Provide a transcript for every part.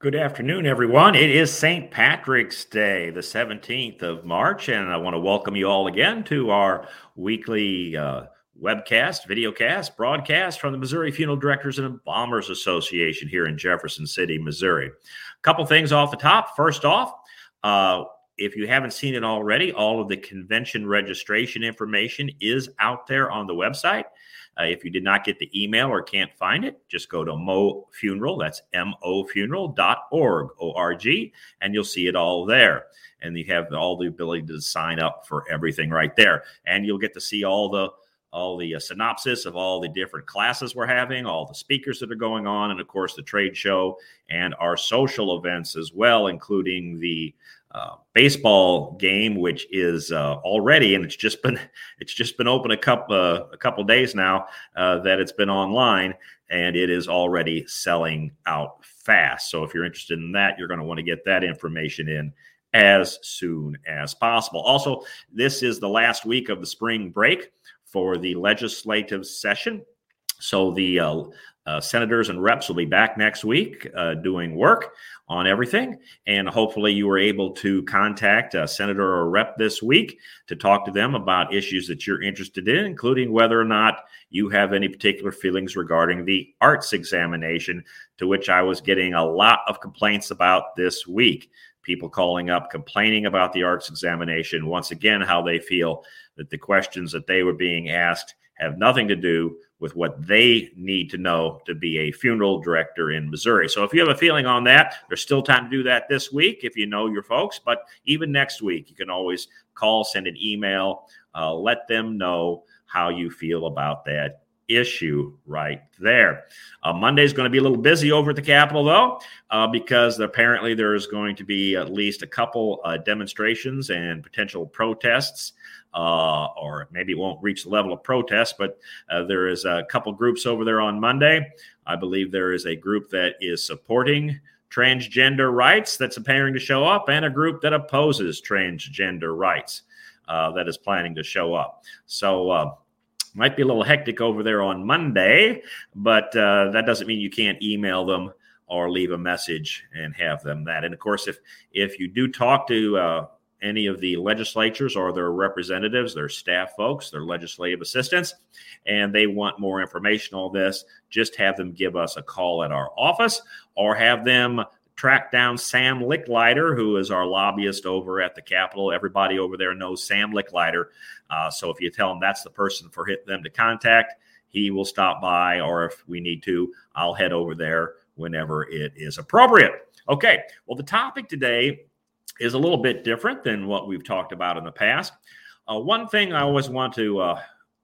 Good afternoon, everyone. It is St. Patrick's Day, the 17th of March, and I want to welcome you all again to our weekly uh, webcast, videocast, broadcast from the Missouri Funeral Directors and Embalmers Association here in Jefferson City, Missouri. A couple things off the top. First off, uh, if you haven't seen it already, all of the convention registration information is out there on the website. Uh, if you did not get the email or can't find it, just go to Mo Funeral. That's mofuneral.org, O-R-G, and you'll see it all there. And you have all the ability to sign up for everything right there. And you'll get to see all the all the uh, synopsis of all the different classes we're having, all the speakers that are going on, and of course the trade show and our social events as well, including the uh, baseball game, which is uh, already, and it's just been it's just been open a couple uh, a couple days now uh, that it's been online, and it is already selling out fast. So if you're interested in that, you're going to want to get that information in as soon as possible. Also, this is the last week of the spring break for the legislative session. So the uh, uh, senators and reps will be back next week uh, doing work on everything. And hopefully, you were able to contact a senator or a rep this week to talk to them about issues that you're interested in, including whether or not you have any particular feelings regarding the arts examination, to which I was getting a lot of complaints about this week. People calling up, complaining about the arts examination. Once again, how they feel that the questions that they were being asked have nothing to do with what they need to know to be a funeral director in Missouri. So if you have a feeling on that, there's still time to do that this week if you know your folks. But even next week, you can always call, send an email, uh, let them know how you feel about that issue right there. Uh, Monday is going to be a little busy over at the Capitol, though, uh, because apparently there's going to be at least a couple uh, demonstrations and potential protests uh, or maybe it won't reach the level of protest, but uh, there is a couple groups over there on Monday. I believe there is a group that is supporting transgender rights that's appearing to show up, and a group that opposes transgender rights uh, that is planning to show up. So, might be a little hectic over there on Monday, but uh, that doesn't mean you can't email them or leave a message and have them that. And of course, if if you do talk to uh, any of the legislatures or their representatives, their staff folks, their legislative assistants, and they want more information on this, just have them give us a call at our office or have them track down Sam Licklider, who is our lobbyist over at the Capitol. Everybody over there knows Sam Licklider. Uh, so if you tell them that's the person for them to contact, he will stop by, or if we need to, I'll head over there whenever it is appropriate. Okay, well, the topic today is a little bit different than what we've talked about in the past. Uh, one thing I always want to uh,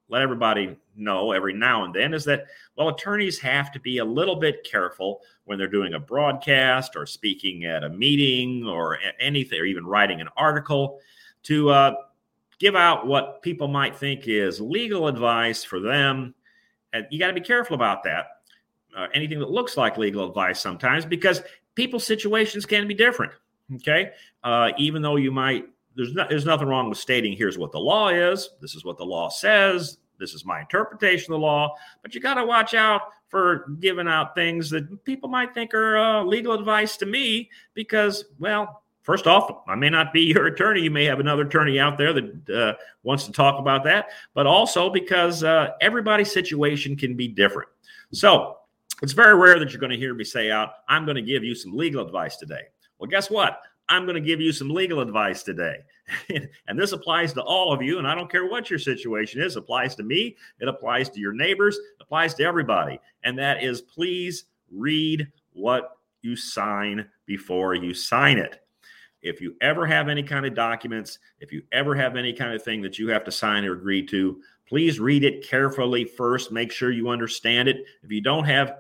let everybody know every now and then is that, well, attorneys have to be a little bit careful when they're doing a broadcast or speaking at a meeting or anything, or even writing an article to uh, give out what people might think is legal advice for them. And you got to be careful about that. Uh, anything that looks like legal advice sometimes because people's situations can be different. Okay. Uh, even though you might, there's, there's nothing wrong with stating here's what the law is, this is what the law says, this is my interpretation of the law, but you got to watch out for giving out things that people might think are uh, legal advice to me because, well, first off, I may not be your attorney. You may have another attorney out there that uh, wants to talk about that, but also because uh, everybody's situation can be different. So it's very rare that you're going to hear me say out, I'm going to give you some legal advice today. Well, guess what? I'm going to give you some legal advice today. and this applies to all of you. And I don't care what your situation is, it applies to me, it applies to your neighbors, it applies to everybody. And that is please read what you sign before you sign it. If you ever have any kind of documents, if you ever have any kind of thing that you have to sign or agree to, please read it carefully first. Make sure you understand it. If you don't have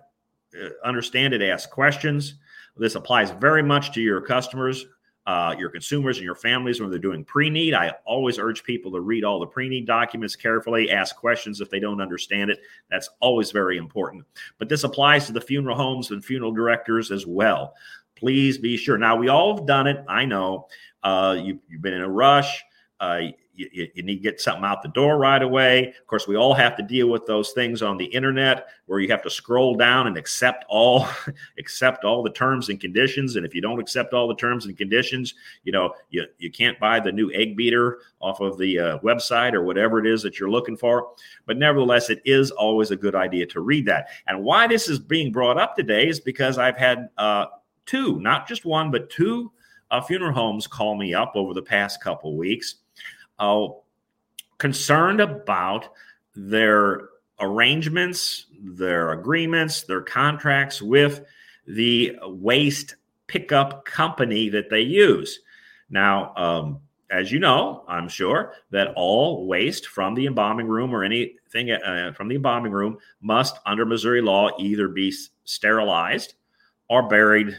uh, understand it, ask questions. This applies very much to your customers, uh, your consumers, and your families when they're doing pre need. I always urge people to read all the pre need documents carefully, ask questions if they don't understand it. That's always very important. But this applies to the funeral homes and funeral directors as well. Please be sure. Now, we all have done it. I know uh, you, have been in a rush. Uh, you, you, need to get something out the door right away. Of course, we all have to deal with those things on the internet where you have to scroll down and accept all accept all the terms and conditions. And if you don't accept all the terms and conditions, you know you you can't buy the new egg beater off of the uh, website or whatever it is that you're looking for. But nevertheless, it is always a good idea to read that. And why this is being brought up today is because I've had uh, two, not just one, but two uh, funeral homes call me up over the past couple weeks uh, concerned about their arrangements, their agreements, their contracts with the waste pickup company that they use. Now, um, as you know, I'm sure that all waste from the embalming room or anything uh, from the embalming room must, under Missouri law, either be sterilized or buried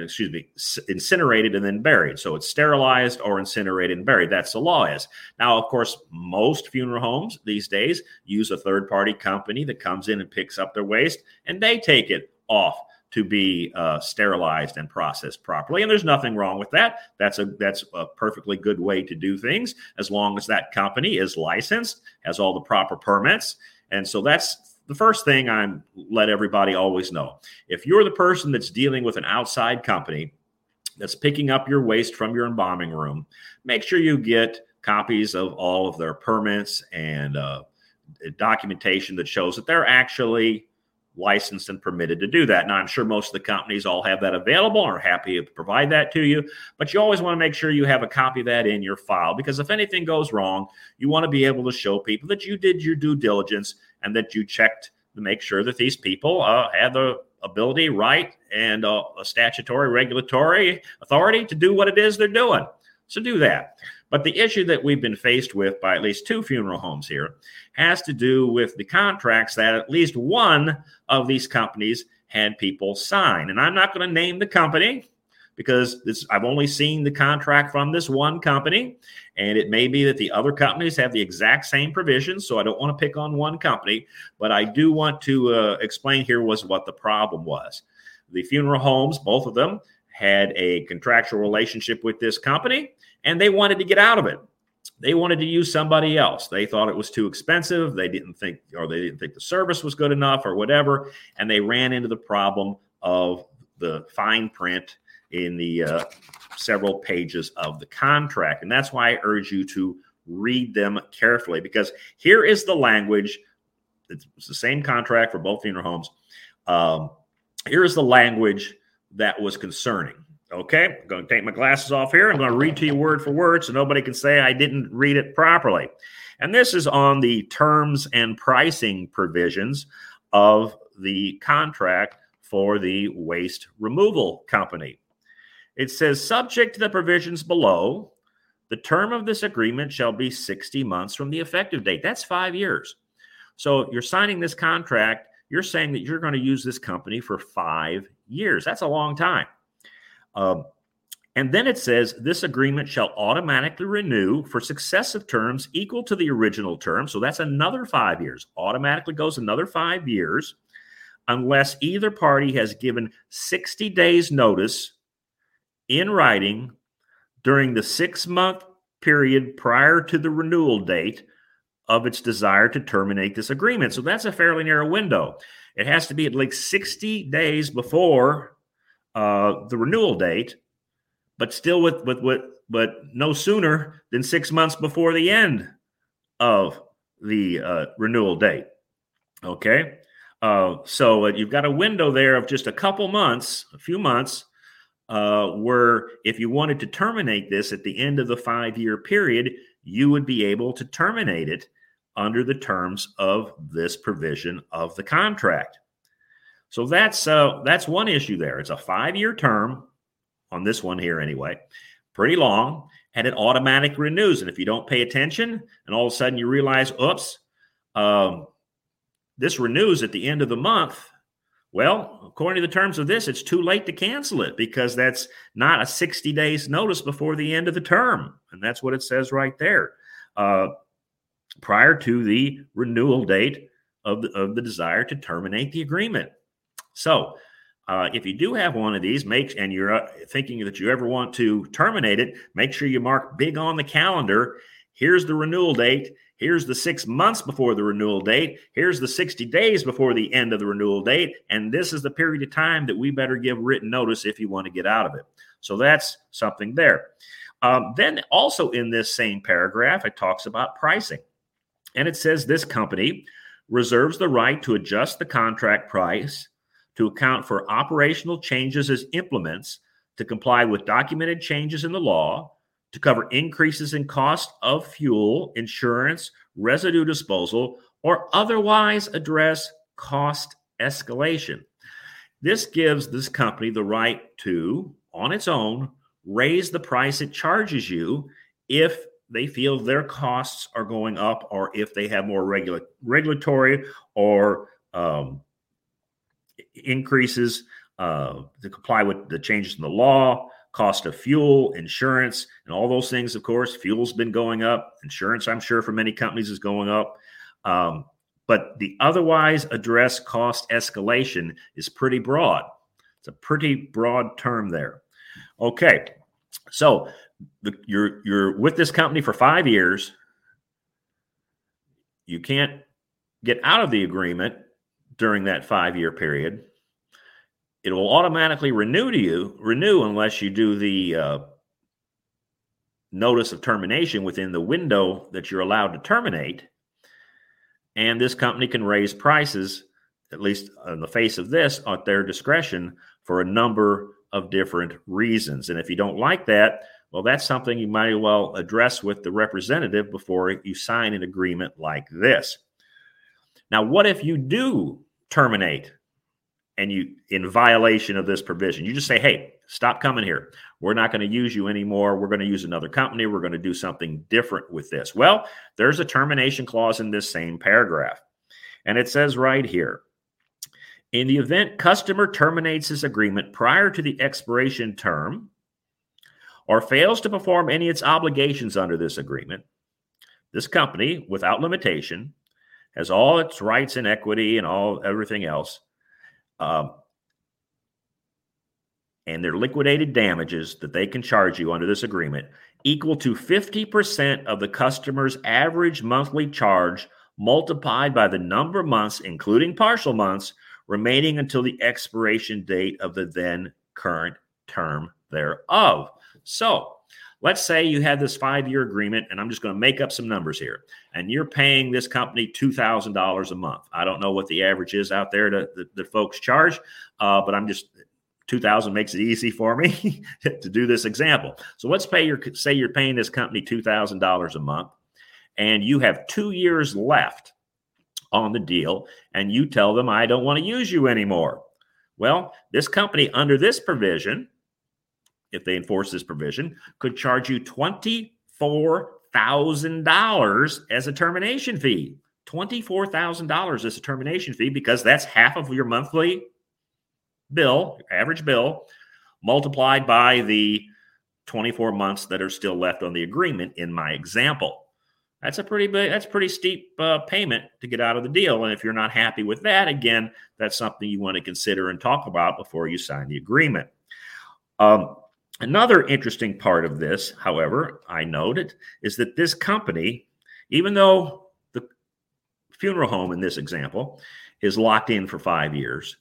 or excuse me, incinerated and then buried. So it's sterilized or incinerated and buried. That's the law is. Now, of course, most funeral homes these days use a third party company that comes in and picks up their waste and they take it off to be uh, sterilized and processed properly. And there's nothing wrong with that. That's a that's a perfectly good way to do things as long as that company is licensed, has all the proper permits. And so that's the first thing I'm let everybody always know if you're the person that's dealing with an outside company that's picking up your waste from your embalming room, make sure you get copies of all of their permits and uh, documentation that shows that they're actually licensed and permitted to do that. Now, I'm sure most of the companies all have that available and are happy to provide that to you, but you always want to make sure you have a copy of that in your file because if anything goes wrong, you want to be able to show people that you did your due diligence and that you checked to make sure that these people uh, had the ability, right, and uh, a statutory regulatory authority to do what it is they're doing. So do that. But the issue that we've been faced with by at least two funeral homes here has to do with the contracts that at least one of these companies had people sign. And I'm not going to name the company because this, I've only seen the contract from this one company. And it may be that the other companies have the exact same provisions. So I don't want to pick on one company, but I do want to uh, explain here was what the problem was. The funeral homes, both of them, had a contractual relationship with this company and they wanted to get out of it. They wanted to use somebody else. They thought it was too expensive. They didn't think, or they didn't think the service was good enough, or whatever. And they ran into the problem of the fine print in the uh, several pages of the contract. And that's why I urge you to read them carefully because here is the language. It's the same contract for both funeral homes. Um, here is the language that was concerning. Okay, I'm going to take my glasses off here. I'm going to read to you word for word so nobody can say I didn't read it properly. And this is on the terms and pricing provisions of the contract for the waste removal company. It says, subject to the provisions below, the term of this agreement shall be 60 months from the effective date. That's five years. So you're signing this contract, you're saying that you're going to use this company for five years. That's a long time. Um, and then it says this agreement shall automatically renew for successive terms equal to the original term. So that's another five years. Automatically goes another five years unless either party has given 60 days notice in writing during the six month period prior to the renewal date of its desire to terminate this agreement. So that's a fairly narrow window. It has to be at least 60 days before uh, the renewal date, but still with, with, with, but no sooner than six months before the end of the uh, renewal date. Okay. Uh, so uh, you've got a window there of just a couple months, a few months, uh, where if you wanted to terminate this at the end of the five year period, you would be able to terminate it under the terms of this provision of the contract. So that's uh, that's one issue there. It's a five year term on this one here anyway, pretty long, and it automatic renews. And if you don't pay attention, and all of a sudden you realize, oops, um, this renews at the end of the month, well, according to the terms of this, it's too late to cancel it because that's not a 60 days notice before the end of the term. And that's what it says right there. Uh, prior to the renewal date of the, of the desire to terminate the agreement. So, uh, if you do have one of these, make and you're uh, thinking that you ever want to terminate it, make sure you mark big on the calendar Here's the renewal date. Here's the six months before the renewal date. Here's the 60 days before the end of the renewal date. And this is the period of time that we better give written notice if you want to get out of it. So that's something there. Um, then, also in this same paragraph, it talks about pricing. And it says this company reserves the right to adjust the contract price to account for operational changes as implements to comply with documented changes in the law, to cover increases in cost of fuel, insurance, residue disposal, or otherwise address cost escalation. This gives this company the right to, on its own, raise the price it charges you if they feel their costs are going up or if they have more regula- regulatory or um, increases uh, to comply with the changes in the law, cost of fuel, insurance, and all those things. Of course, fuel's been going up. Insurance, I'm sure, for many companies is going up. Um, but the otherwise address cost escalation is pretty broad. It's a pretty broad term there. Okay, so the, you're you're with this company for five years. You can't get out of the agreement during that five year period. It will automatically renew to you renew unless you do the uh, notice of termination within the window that you're allowed to terminate. And this company can raise prices at least on the face of this at their discretion for a number of different reasons. And if you don't like that well that's something you might as well address with the representative before you sign an agreement like this. Now what if you do terminate and you in violation of this provision? You just say hey stop coming here. We're not going to use you anymore. We're going to use another company. We're going to do something different with this. Well there's a termination clause in this same paragraph and it says right here in the event customer terminates his agreement prior to the expiration term or fails to perform any of its obligations under this agreement this company without limitation has all its rights and equity and all everything else um, and their liquidated damages that they can charge you under this agreement equal to 50% of the customer's average monthly charge multiplied by the number of months, including partial months, remaining until the expiration date of the then current term thereof. So Let's say you had this five year agreement, and I'm just going to make up some numbers here, and you're paying this company $2,000 a month. I don't know what the average is out there that the folks charge, uh, but I'm just 2000 makes it easy for me to do this example. So let's pay your say you're paying this company $2000 a month and you have 2 years left on the deal and you tell them I don't want to use you anymore. Well, this company under this provision if they enforce this provision, could charge you $24,000 as a termination fee. $24,000 as a termination fee because that's half of your monthly bill, average bill, multiplied by the 24 months that are still left on the agreement in my example. That's a pretty big, that's pretty steep uh, payment to get out of the deal. And if you're not happy with that, again, that's something you want to consider and talk about before you sign the agreement. Um, Another interesting part of this, however, I noted, is that this company, even though the funeral home in this example is locked in for five years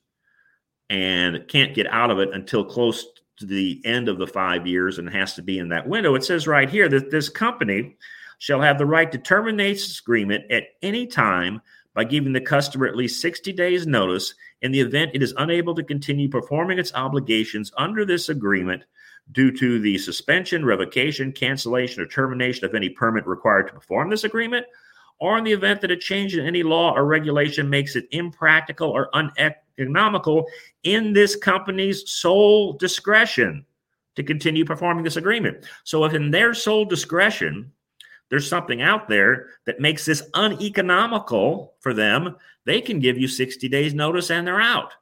and can't get out of it until close to the end of the five years and has to be in that window, it says right here that this company shall have the right to terminate this agreement at any time by giving the customer at least 60 days notice in the event it is unable to continue performing its obligations under this agreement due to the suspension, revocation, cancellation, or termination of any permit required to perform this agreement, or in the event that a change in any law or regulation makes it impractical or uneconomical in this company's sole discretion to continue performing this agreement. So, if in their sole discretion, there's something out there that makes this uneconomical for them, they can give you 60 days notice and they're out.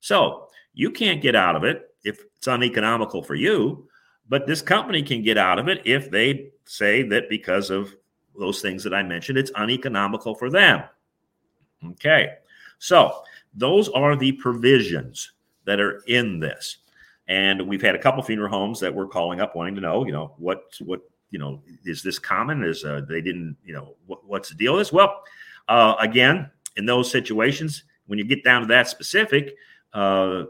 So, you can't get out of it if it's uneconomical for you, but this company can get out of it if they say that because of those things that I mentioned, it's uneconomical for them. Okay. So those are the provisions that are in this. And we've had a couple funeral homes that we're calling up wanting to know, you know, what what you know, is this common? Is uh, they didn't, you know, what, what's the deal with this? Well, uh, again, in those situations, when you get down to that specific, uh,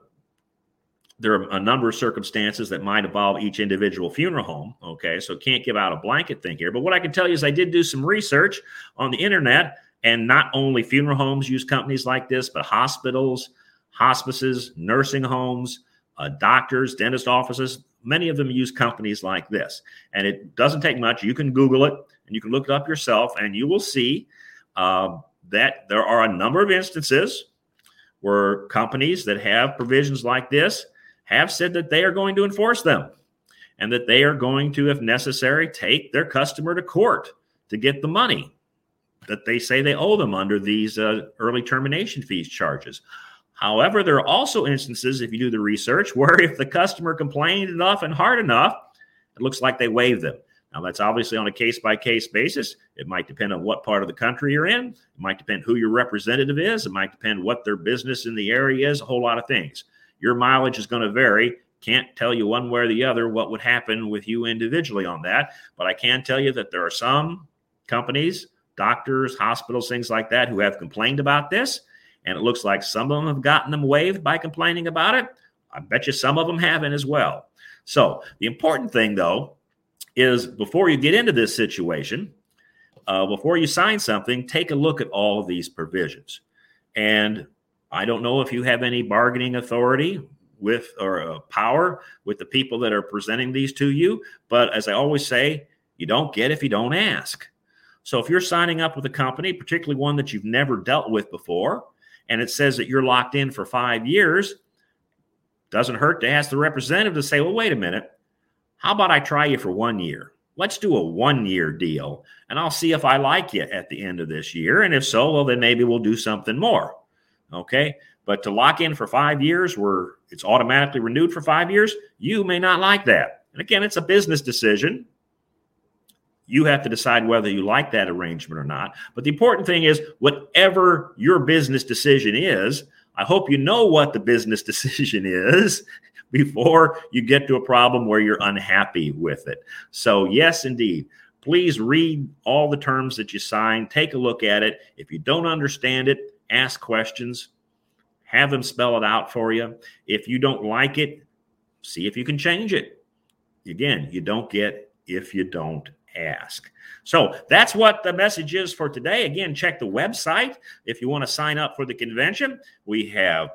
there are a number of circumstances that might involve each individual funeral home. Okay, so can't give out a blanket thing here. But what I can tell you is I did do some research on the internet, and not only funeral homes use companies like this, but hospitals, hospices, nursing homes, uh, doctors, dentist offices. Many of them use companies like this, and it doesn't take much. You can Google it and you can look it up yourself, and you will see uh, that there are a number of instances where companies that have provisions like this have said that they are going to enforce them and that they are going to, if necessary, take their customer to court to get the money that they say they owe them under these uh, early termination fees charges. However, there are also instances, if you do the research, where if the customer complained enough and hard enough, it looks like they waive them. Now, that's obviously on a case by case basis. It might depend on what part of the country you're in. It might depend who your representative is. It might depend what their business in the area is, a whole lot of things. Your mileage is going to vary. Can't tell you one way or the other what would happen with you individually on that. But I can tell you that there are some companies, doctors, hospitals, things like that, who have complained about this. And it looks like some of them have gotten them waived by complaining about it. I bet you some of them haven't as well. So the important thing, though, is before you get into this situation, uh, before you sign something, take a look at all of these provisions. And I don't know if you have any bargaining authority with or uh, power with the people that are presenting these to you, but as I always say, you don't get if you don't ask. So if you're signing up with a company, particularly one that you've never dealt with before, and it says that you're locked in for five years, doesn't hurt to ask the representative to say, well, wait a minute. How about I try you for one year? Let's do a one year deal and I'll see if I like you at the end of this year. And if so, well, then maybe we'll do something more. Okay. But to lock in for five years where it's automatically renewed for five years, you may not like that. And again, it's a business decision. You have to decide whether you like that arrangement or not. But the important thing is, whatever your business decision is, I hope you know what the business decision is before you get to a problem where you're unhappy with it. So, yes, indeed. Please read all the terms that you sign. Take a look at it. If you don't understand it, ask questions, have them spell it out for you. If you don't like it, see if you can change it. Again, you don't get if you don't ask. So that's what the message is for today. Again, check the website if you want to sign up for the convention. We have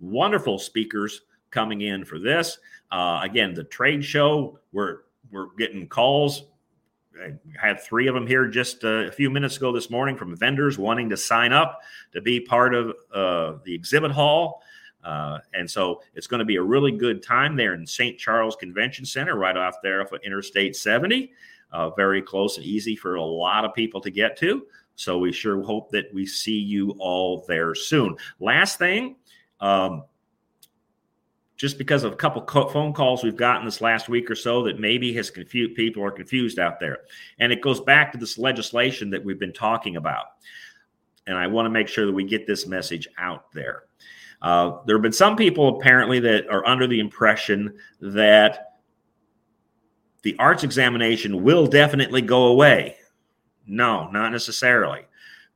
wonderful speakers coming in for this. Uh, again, the trade show, we're we're getting calls. I had three of them here just uh, a few minutes ago this morning from vendors wanting to sign up to be part of uh, the exhibit hall. Uh, and so it's going to be a really good time there in St. Charles Convention Center, right off there off of Interstate 70. Uh, very close and easy for a lot of people to get to. So we sure hope that we see you all there soon. Last thing, um, just because of a couple phone calls we've gotten this last week or so that maybe has confused people are confused out there. And it goes back to this legislation that we've been talking about. And I want to make sure that we get this message out there. Uh, there have been some people apparently that are under the impression that the arts examination will definitely go away. No, not necessarily.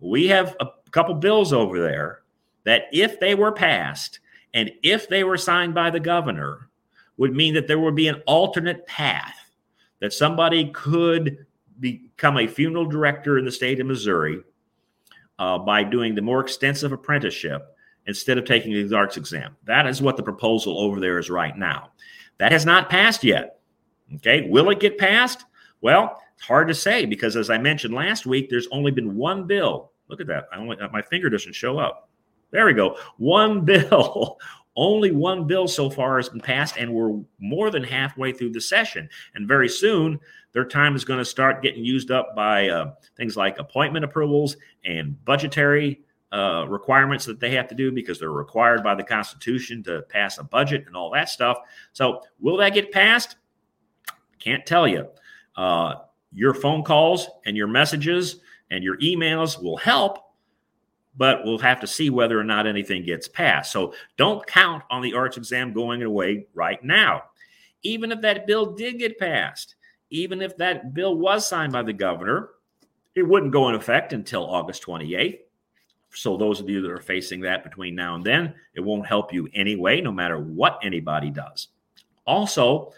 We have a couple bills over there that, if they were passed, and if they were signed by the governor, would mean that there would be an alternate path that somebody could become a funeral director in the state of Missouri uh, by doing the more extensive apprenticeship instead of taking the arts exam. That is what the proposal over there is right now. That has not passed yet. Okay, will it get passed? Well, it's hard to say because, as I mentioned last week, there's only been one bill. Look at that. I only my finger doesn't show up. There we go. One bill. Only one bill so far has been passed, and we're more than halfway through the session. And very soon, their time is going to start getting used up by uh, things like appointment approvals and budgetary uh, requirements that they have to do because they're required by the Constitution to pass a budget and all that stuff. So, will that get passed? Can't tell you. Uh, your phone calls and your messages and your emails will help but we'll have to see whether or not anything gets passed. So don't count on the arts exam going away right now. Even if that bill did get passed, even if that bill was signed by the governor, it wouldn't go in effect until August 28th. So, those of you that are facing that between now and then, it won't help you anyway, no matter what anybody does. Also,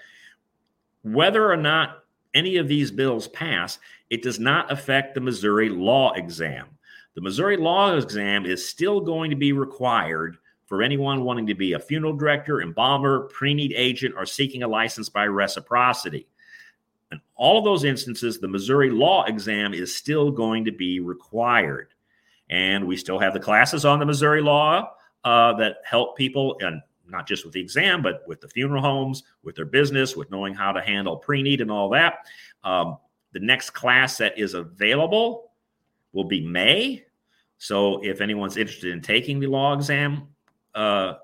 whether or not any of these bills pass, it does not affect the Missouri law exam. The Missouri law exam is still going to be required for anyone wanting to be a funeral director, embalmer, pre-need agent, or seeking a license by reciprocity. In all of those instances, the Missouri law exam is still going to be required. And we still have the classes on the Missouri law uh, that help people, and not just with the exam, but with the funeral homes, with their business, with knowing how to handle pre-need and all that. Um, the next class that is available will be May. So if anyone's interested in taking the law exam uh,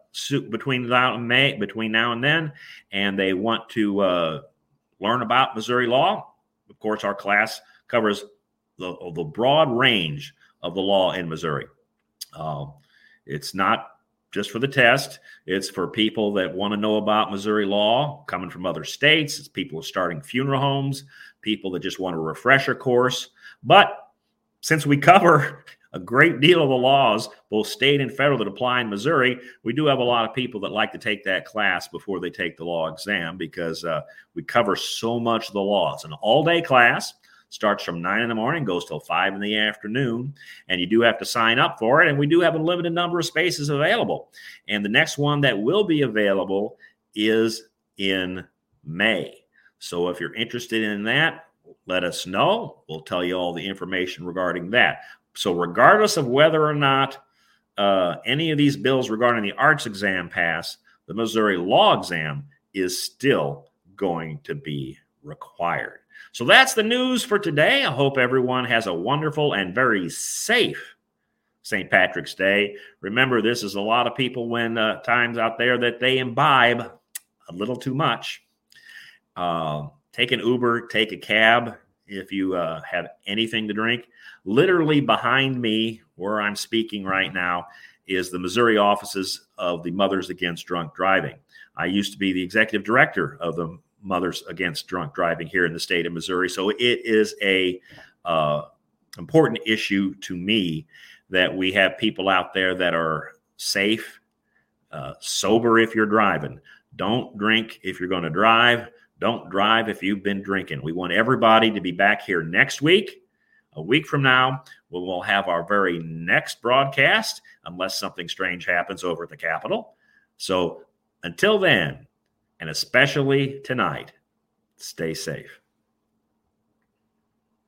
between now and May, between now and then, and they want to uh, learn about Missouri law, of course, our class covers the, the broad range of the law in Missouri. Um, it's not just for the test. It's for people that want to know about Missouri law coming from other states. It's people starting funeral homes, people that just want a refresher course. But since we cover a great deal of the laws, both state and federal, that apply in Missouri, we do have a lot of people that like to take that class before they take the law exam because uh, we cover so much of the law. It's an all day class starts from nine in the morning, goes till five in the afternoon. And you do have to sign up for it. And we do have a limited number of spaces available. And the next one that will be available is in May. So if you're interested in that, let us know. We'll tell you all the information regarding that. So, regardless of whether or not uh, any of these bills regarding the arts exam pass, the Missouri law exam is still going to be required. So that's the news for today. I hope everyone has a wonderful and very safe St. Patrick's Day. Remember, this is a lot of people when uh, times out there that they imbibe a little too much. Uh, take an Uber, take a cab if you uh, have anything to drink. Literally behind me, where I'm speaking right now, is the Missouri offices of the Mothers Against Drunk Driving. I used to be the executive director of the mothers against drunk driving here in the state of Missouri. So it is a uh, important issue to me that we have people out there that are safe, uh, sober if you're driving. Don't drink if you're going to drive. Don't drive if you've been drinking. We want everybody to be back here next week. A week from now, we will have our very next broadcast, unless something strange happens over at the Capitol. So until then, and especially tonight, stay safe.